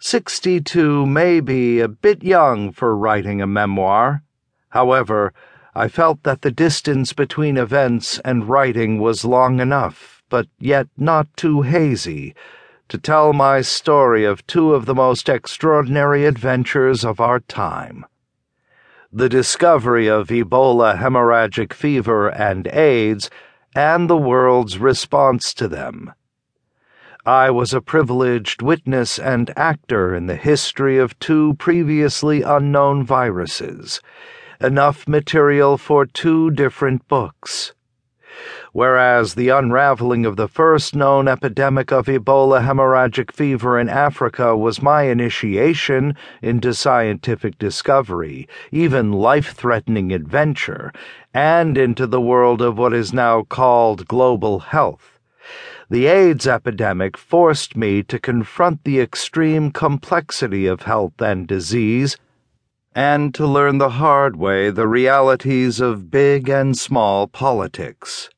62 may be a bit young for writing a memoir. However, I felt that the distance between events and writing was long enough, but yet not too hazy, to tell my story of two of the most extraordinary adventures of our time. The discovery of Ebola hemorrhagic fever and AIDS, and the world's response to them. I was a privileged witness and actor in the history of two previously unknown viruses, enough material for two different books. Whereas the unraveling of the first known epidemic of Ebola hemorrhagic fever in Africa was my initiation into scientific discovery, even life threatening adventure, and into the world of what is now called global health the AIDS epidemic forced me to confront the extreme complexity of health and disease, and to learn the hard way the realities of big and small politics.